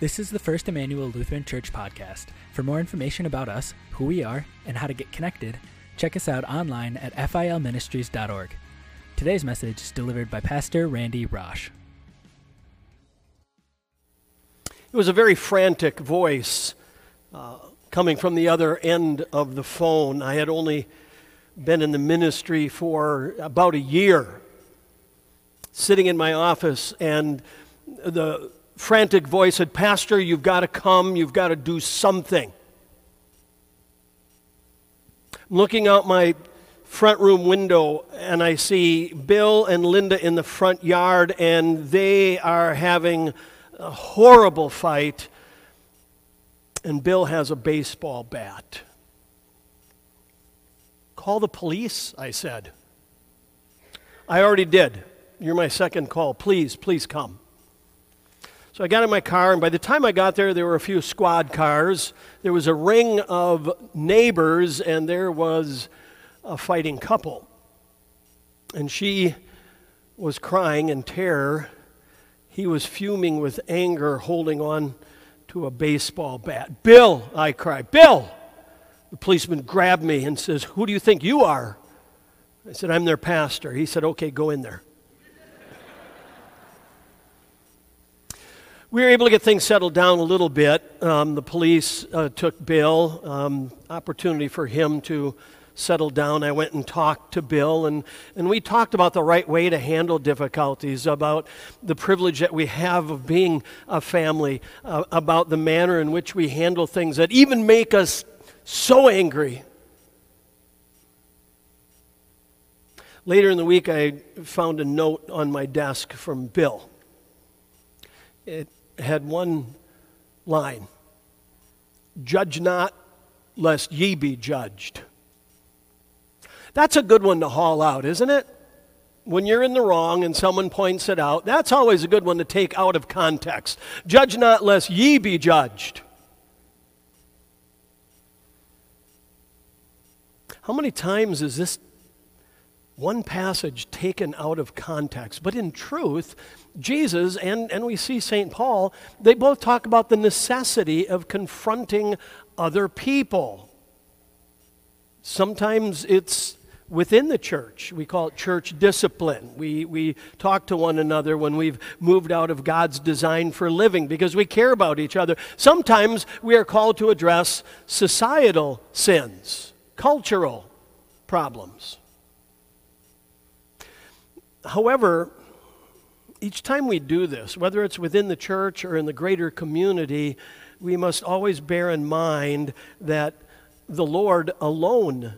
This is the First Emmanuel Lutheran Church podcast. For more information about us, who we are, and how to get connected, check us out online at filministries.org. Today's message is delivered by Pastor Randy Rosh. It was a very frantic voice uh, coming from the other end of the phone. I had only been in the ministry for about a year, sitting in my office, and the frantic voice said, Pastor, you've got to come, you've got to do something. I'm looking out my front room window and I see Bill and Linda in the front yard, and they are having a horrible fight. And Bill has a baseball bat. Call the police, I said. I already did. You're my second call. Please, please come. So I got in my car, and by the time I got there, there were a few squad cars. There was a ring of neighbors, and there was a fighting couple. And she was crying in terror. He was fuming with anger, holding on to a baseball bat. Bill, I cried, Bill! The policeman grabbed me and says, Who do you think you are? I said, I'm their pastor. He said, Okay, go in there. We were able to get things settled down a little bit. Um, the police uh, took Bill, um, opportunity for him to settle down. I went and talked to Bill, and, and we talked about the right way to handle difficulties, about the privilege that we have of being a family, uh, about the manner in which we handle things that even make us so angry. Later in the week, I found a note on my desk from Bill. It had one line Judge not, lest ye be judged. That's a good one to haul out, isn't it? When you're in the wrong and someone points it out, that's always a good one to take out of context. Judge not, lest ye be judged. How many times is this one passage taken out of context? But in truth, Jesus and, and we see St. Paul, they both talk about the necessity of confronting other people. Sometimes it's within the church. We call it church discipline. We, we talk to one another when we've moved out of God's design for living because we care about each other. Sometimes we are called to address societal sins, cultural problems. However, each time we do this, whether it's within the church or in the greater community, we must always bear in mind that the Lord alone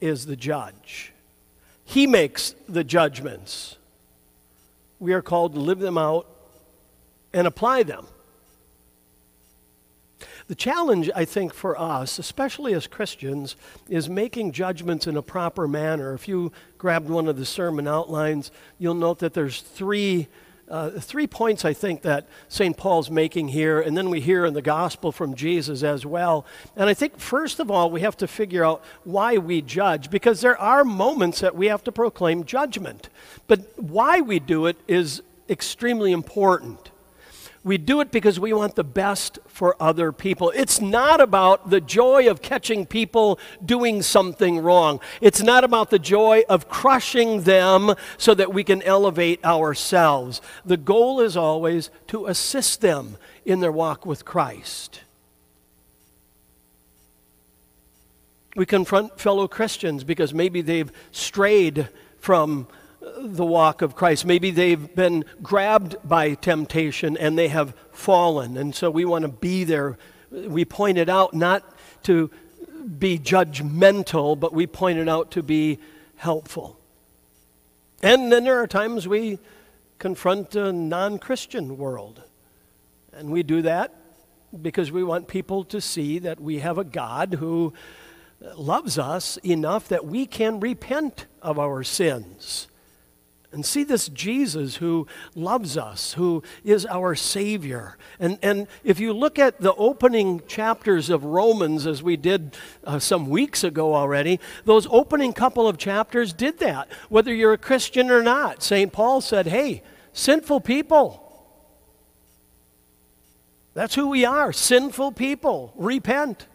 is the judge. He makes the judgments. We are called to live them out and apply them. The challenge, I think, for us, especially as Christians, is making judgments in a proper manner. If you grabbed one of the sermon outlines, you'll note that there's three. Uh, three points I think that St. Paul's making here, and then we hear in the gospel from Jesus as well. And I think, first of all, we have to figure out why we judge, because there are moments that we have to proclaim judgment. But why we do it is extremely important. We do it because we want the best for other people. It's not about the joy of catching people doing something wrong. It's not about the joy of crushing them so that we can elevate ourselves. The goal is always to assist them in their walk with Christ. We confront fellow Christians because maybe they've strayed from the walk of Christ. Maybe they've been grabbed by temptation and they have fallen. And so we want to be there. We point it out not to be judgmental, but we point it out to be helpful. And then there are times we confront a non Christian world. And we do that because we want people to see that we have a God who loves us enough that we can repent of our sins and see this Jesus who loves us, who is our Savior. And, and if you look at the opening chapters of Romans, as we did uh, some weeks ago already, those opening couple of chapters did that, whether you're a Christian or not. St. Paul said, hey, sinful people, That's who we are sinful people. Repent.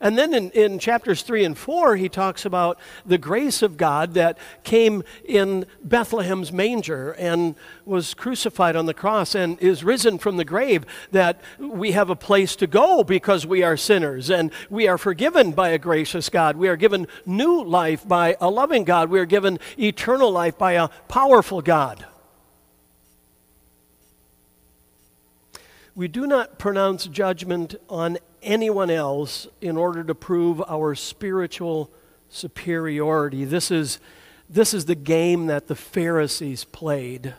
And then in, in chapters 3 and 4, he talks about the grace of God that came in Bethlehem's manger and was crucified on the cross and is risen from the grave, that we have a place to go because we are sinners and we are forgiven by a gracious God. We are given new life by a loving God. We are given eternal life by a powerful God. We do not pronounce judgment on anyone else in order to prove our spiritual superiority. This is, this is the game that the Pharisees played.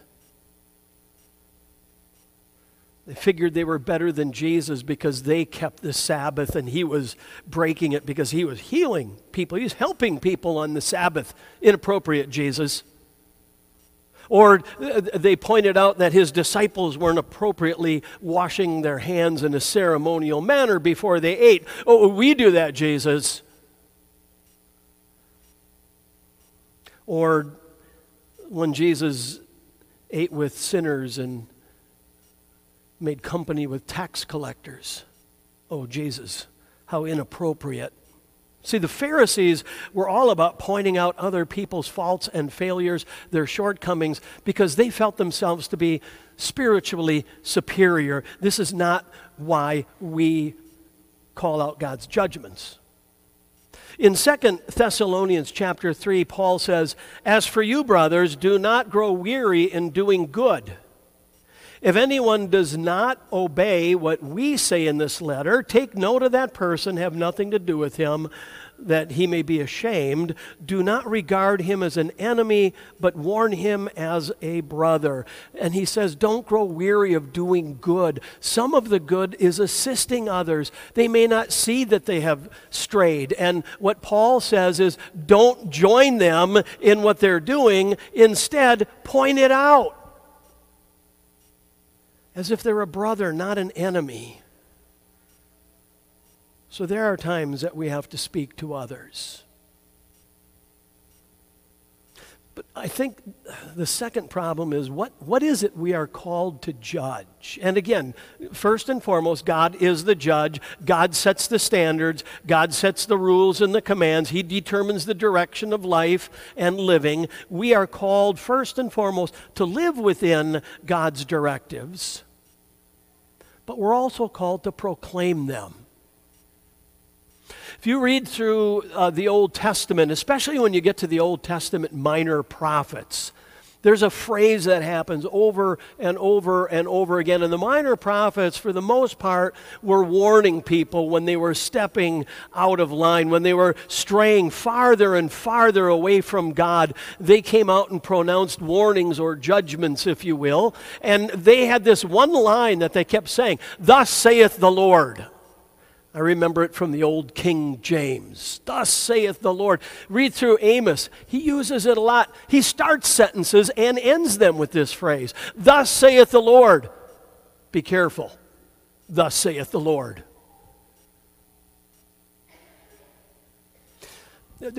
They figured they were better than Jesus because they kept the Sabbath and he was breaking it because he was healing people. He was helping people on the Sabbath. Inappropriate, Jesus. Or uh, they pointed out that his disciples weren't appropriately washing their hands in a ceremonial manner before they ate. Oh, we do that, Jesus. Or when Jesus ate with sinners and made company with tax collectors. Oh, Jesus, how inappropriate. See, the Pharisees were all about pointing out other people's faults and failures, their shortcomings, because they felt themselves to be spiritually superior. This is not why we call out God's judgments. In 2 Thessalonians chapter 3, Paul says, As for you, brothers, do not grow weary in doing good. If anyone does not obey what we say in this letter, take note of that person, have nothing to do with him, that he may be ashamed. Do not regard him as an enemy, but warn him as a brother. And he says, Don't grow weary of doing good. Some of the good is assisting others. They may not see that they have strayed. And what Paul says is, Don't join them in what they're doing, instead, point it out as if they're a brother, not an enemy. So there are times that we have to speak to others. But I think the second problem is what, what is it we are called to judge? And again, first and foremost, God is the judge. God sets the standards, God sets the rules and the commands. He determines the direction of life and living. We are called, first and foremost, to live within God's directives, but we're also called to proclaim them. If you read through uh, the Old Testament, especially when you get to the Old Testament minor prophets, there's a phrase that happens over and over and over again. And the minor prophets, for the most part, were warning people when they were stepping out of line, when they were straying farther and farther away from God. They came out and pronounced warnings or judgments, if you will. And they had this one line that they kept saying Thus saith the Lord. I remember it from the old King James. Thus saith the Lord. Read through Amos. He uses it a lot. He starts sentences and ends them with this phrase Thus saith the Lord. Be careful. Thus saith the Lord.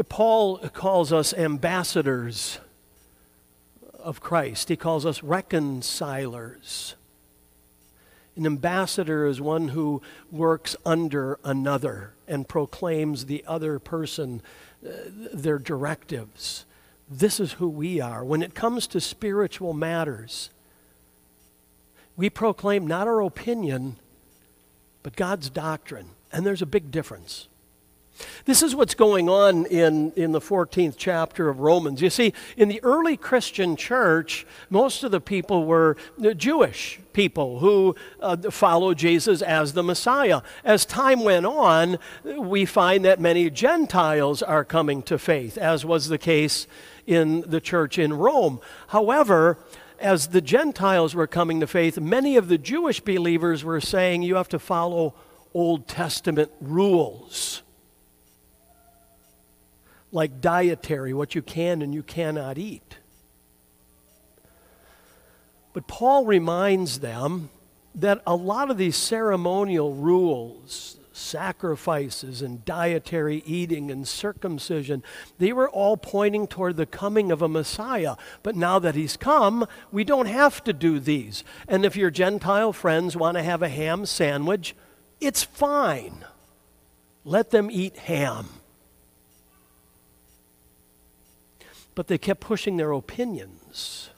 Paul calls us ambassadors of Christ, he calls us reconcilers. An ambassador is one who works under another and proclaims the other person uh, their directives. This is who we are. When it comes to spiritual matters, we proclaim not our opinion, but God's doctrine. And there's a big difference. This is what's going on in, in the 14th chapter of Romans. You see, in the early Christian church, most of the people were Jewish people who uh, followed Jesus as the Messiah. As time went on, we find that many Gentiles are coming to faith, as was the case in the church in Rome. However, as the Gentiles were coming to faith, many of the Jewish believers were saying you have to follow Old Testament rules like dietary, what you can and you cannot eat. But Paul reminds them that a lot of these ceremonial rules, sacrifices and dietary eating and circumcision, they were all pointing toward the coming of a Messiah. But now that he's come, we don't have to do these. And if your Gentile friends want to have a ham sandwich, it's fine. Let them eat ham. But they kept pushing their opinions.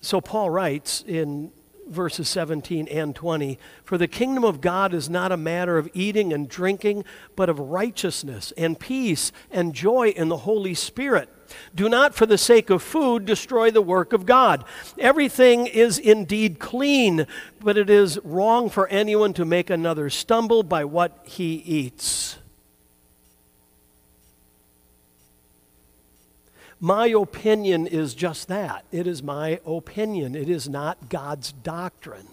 So Paul writes in verses 17 and 20 For the kingdom of God is not a matter of eating and drinking, but of righteousness and peace and joy in the Holy Spirit. Do not, for the sake of food, destroy the work of God. Everything is indeed clean, but it is wrong for anyone to make another stumble by what he eats. My opinion is just that. It is my opinion, it is not God's doctrine.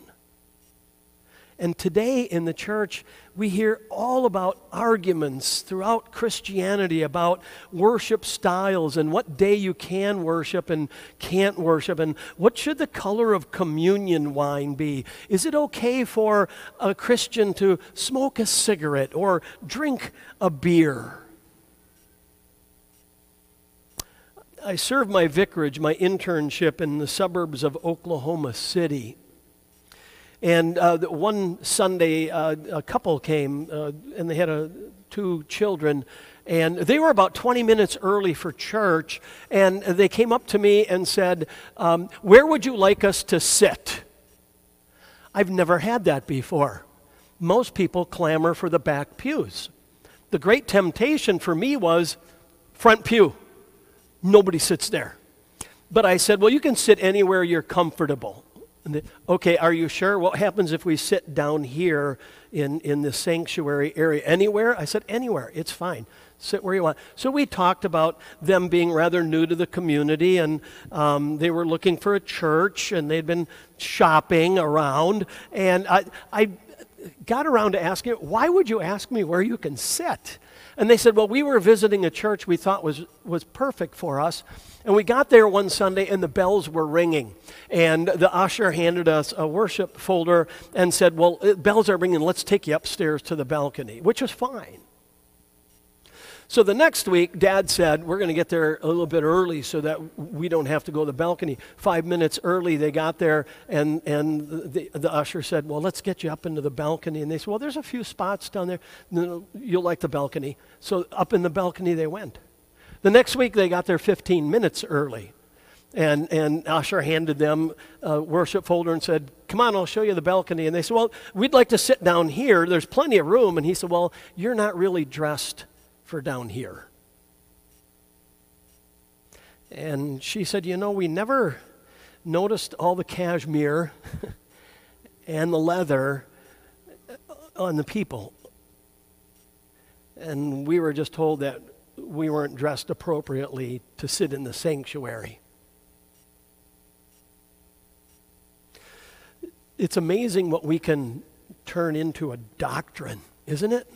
And today in the church, we hear all about arguments throughout Christianity about worship styles and what day you can worship and can't worship, and what should the color of communion wine be? Is it okay for a Christian to smoke a cigarette or drink a beer? I served my vicarage, my internship in the suburbs of Oklahoma City. And uh, one Sunday, uh, a couple came, uh, and they had a, two children, and they were about 20 minutes early for church. And they came up to me and said, um, Where would you like us to sit? I've never had that before. Most people clamor for the back pews. The great temptation for me was front pew. Nobody sits there. But I said, Well, you can sit anywhere you're comfortable. They, okay, are you sure? What happens if we sit down here in, in the sanctuary area? Anywhere? I said, Anywhere. It's fine. Sit where you want. So we talked about them being rather new to the community, and um, they were looking for a church, and they'd been shopping around. And I, I got around to asking, Why would you ask me where you can sit? And they said, Well, we were visiting a church we thought was, was perfect for us. And we got there one Sunday and the bells were ringing. And the usher handed us a worship folder and said, Well, uh, bells are ringing. Let's take you upstairs to the balcony, which was fine. So the next week, Dad said, We're going to get there a little bit early so that we don't have to go to the balcony. Five minutes early, they got there, and, and the, the usher said, Well, let's get you up into the balcony. And they said, Well, there's a few spots down there. You'll like the balcony. So up in the balcony they went. The next week, they got there 15 minutes early. And, and Usher handed them a worship folder and said, Come on, I'll show you the balcony. And they said, Well, we'd like to sit down here. There's plenty of room. And he said, Well, you're not really dressed for down here. And she said, You know, we never noticed all the cashmere and the leather on the people. And we were just told that we weren't dressed appropriately to sit in the sanctuary. It's amazing what we can turn into a doctrine, isn't it?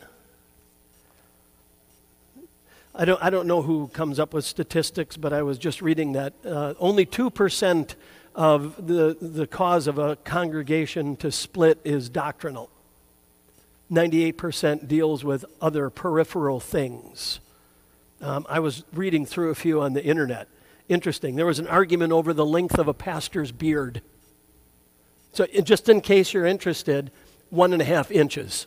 I don't, I don't know who comes up with statistics, but I was just reading that uh, only 2% of the, the cause of a congregation to split is doctrinal. 98% deals with other peripheral things. Um, I was reading through a few on the internet. Interesting. There was an argument over the length of a pastor's beard. So, just in case you're interested, one and a half inches.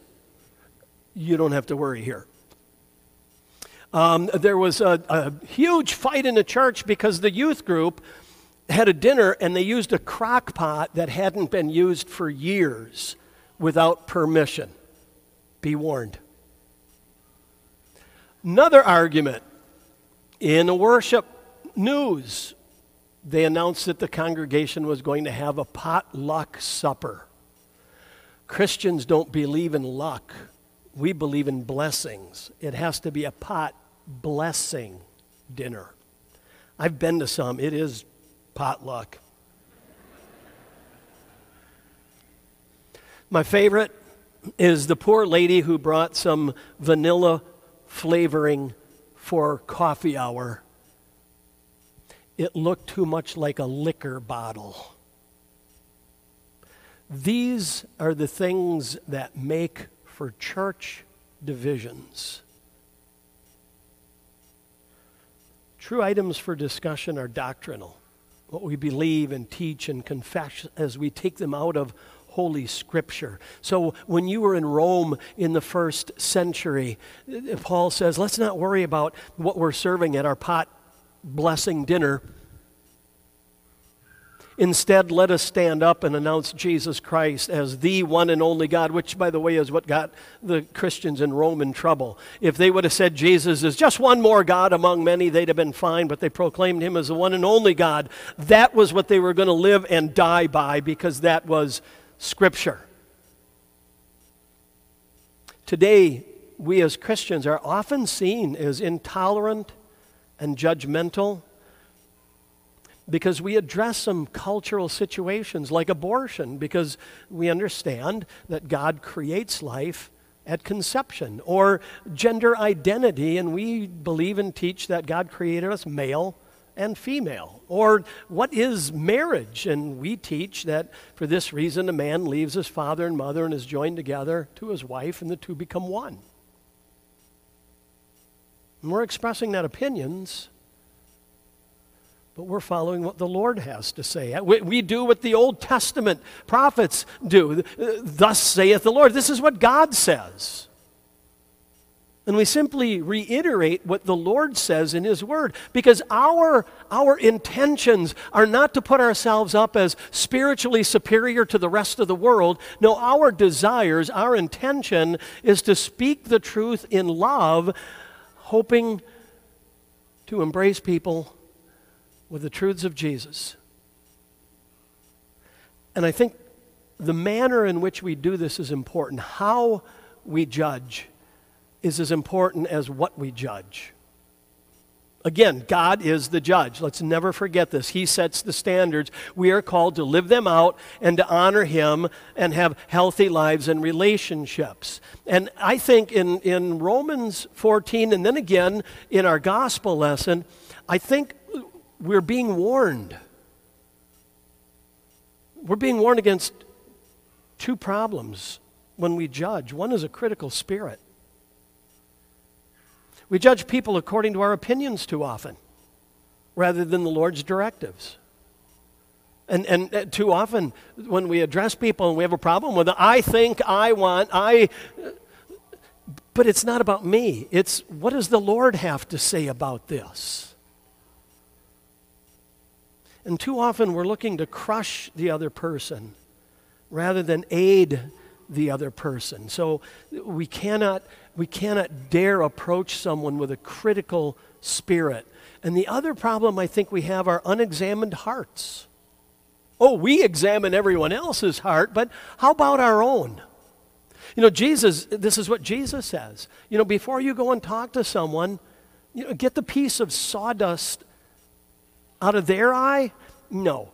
You don't have to worry here. Um, there was a, a huge fight in the church because the youth group had a dinner and they used a crock pot that hadn't been used for years without permission. Be warned. Another argument in a worship news, they announced that the congregation was going to have a potluck supper. Christians don't believe in luck. We believe in blessings. It has to be a pot blessing dinner. I've been to some, it is potluck. My favorite is the poor lady who brought some vanilla flavoring for coffee hour. It looked too much like a liquor bottle. These are the things that make for church divisions. True items for discussion are doctrinal, what we believe and teach and confess as we take them out of Holy Scripture. So when you were in Rome in the first century, Paul says, let's not worry about what we're serving at our pot blessing dinner Instead, let us stand up and announce Jesus Christ as the one and only God, which, by the way, is what got the Christians in Rome in trouble. If they would have said Jesus is just one more God among many, they'd have been fine, but they proclaimed him as the one and only God. That was what they were going to live and die by because that was Scripture. Today, we as Christians are often seen as intolerant and judgmental because we address some cultural situations like abortion because we understand that God creates life at conception or gender identity and we believe and teach that God created us male and female. Or what is marriage? And we teach that for this reason a man leaves his father and mother and is joined together to his wife and the two become one. And we're expressing that opinions but we're following what the Lord has to say. Uh, we, we, do what the Old Testament prophets do. Thus saith the Lord. This is what God says. And we simply reiterate what the Lord says in His Word because our, our intentions are not to put ourselves up as spiritually superior to the rest of the world. No, our desires, our intention is to speak the truth in love, hoping to embrace people with the truths of Jesus. And I think the manner in which we do this is important. How we judge is as important as what we judge. Again, God is the judge. Let's never forget this. He sets the standards. We are called to live them out and to honor Him and have healthy lives and relationships. And I think in, in Romans 14, and then again in our gospel lesson, I think we're being warned. We're being warned against two problems when we judge. One is a critical spirit. We judge people according to our opinions too often rather than the Lord's directives. And, and uh, too often, when we address people and we have a problem with it, I think, I want, I. But it's not about me. It's what does the Lord have to say about this? And too often we're looking to crush the other person rather than aid the other person. So we cannot, we cannot dare approach someone with a critical spirit. And the other problem I think we have are unexamined hearts. Oh, we examine everyone else's heart, but how about our own? You know, Jesus, this is what Jesus says. You know, before you go and talk to someone, you know, get the piece of sawdust out of their eye? No.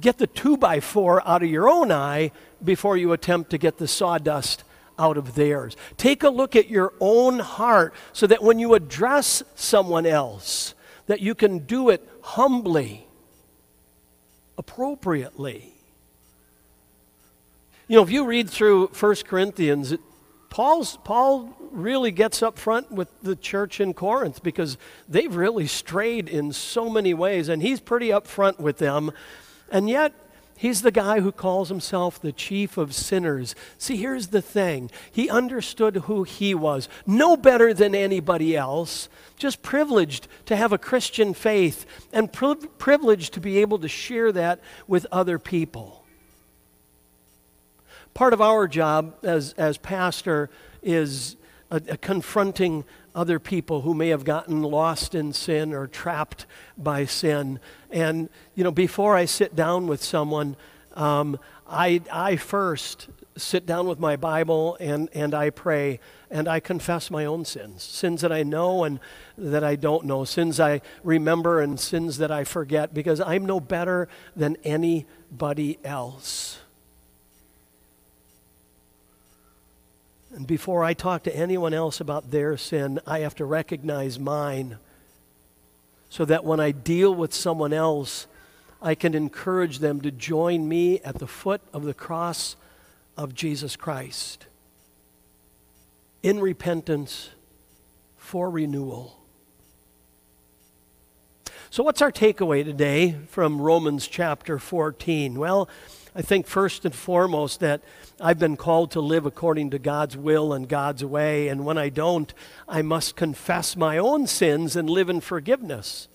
Get the two by four out of your own eye before you attempt to get the sawdust out of theirs. Take a look at your own heart so that when you address someone else, that you can do it humbly, appropriately. You know, if you read through 1 Corinthians, it, Paul's, Paul really gets up front with the church in Corinth because they've really strayed in so many ways, and he's pretty up front with them. And yet, he's the guy who calls himself the chief of sinners. See, here's the thing he understood who he was, no better than anybody else, just privileged to have a Christian faith and privileged to be able to share that with other people. Part of our job as, as pastor is a, a confronting other people who may have gotten lost in sin or trapped by sin. And, you know, before I sit down with someone, um, I, I first sit down with my Bible and, and I pray and I confess my own sins sins that I know and that I don't know, sins I remember and sins that I forget, because I'm no better than anybody else. And before I talk to anyone else about their sin, I have to recognize mine so that when I deal with someone else, I can encourage them to join me at the foot of the cross of Jesus Christ. in repentance for renewal. So, what's our takeaway today from Romans chapter 14? Well, I think first and foremost that I've been called to live according to God's will and God's way, and when I don't, I must confess my own sins and live in forgiveness.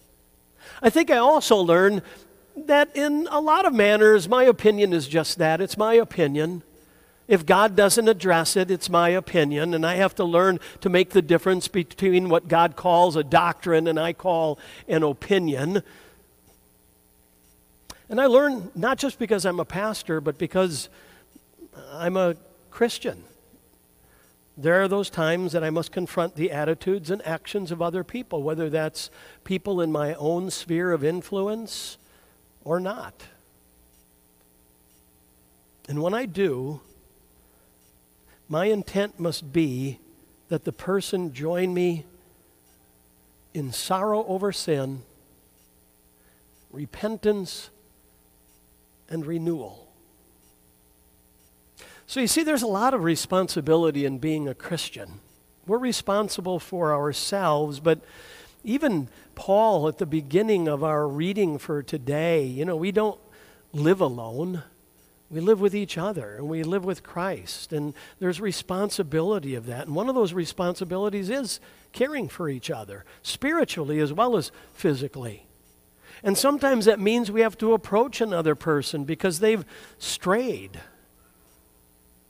I think I also learn that in a lot of manners, my opinion is just that it's my opinion. If God doesn't address it, it's my opinion, and I have to learn to make the difference between what God calls a doctrine and I call an opinion. And I learn not just because I'm a pastor, but because I'm a Christian. There are those times that I must confront the attitudes and actions of other people, whether that's people in my own sphere of influence or not. And when I do, my intent must be that the person join me in sorrow over sin, repentance, and renewal. So you see, there's a lot of responsibility in being a Christian. We're responsible for ourselves, but even Paul at the beginning of our reading for today, you know, we don't live alone. We live with each other and we live with Christ. And there's responsibility of that. And one of those responsibilities is caring for each other, spiritually as well as physically. And sometimes that means we have to approach another person because they've strayed.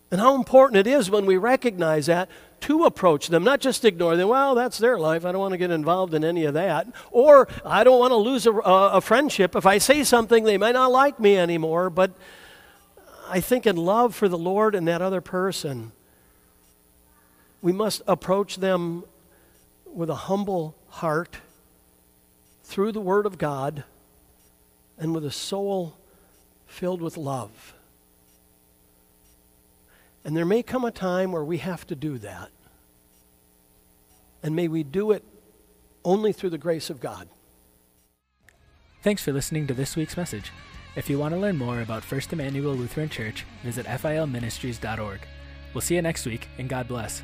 And how important it is when we recognize that to approach them, not just ignore them. Well, that's their life. I don't want to get involved in any of that. Or I don't want to lose a, a, friendship. If I say something, they might not like me anymore. But I think in love for the Lord and that other person, we must approach them with a humble heart through the Word of God and with a soul filled with love. And there may come a time where we have to do that. And may we do it only through the grace of God. Thanks for listening to this week's message. If you want to learn more about First Emmanuel Lutheran Church, visit filministries.org. We'll see you next week, and God bless.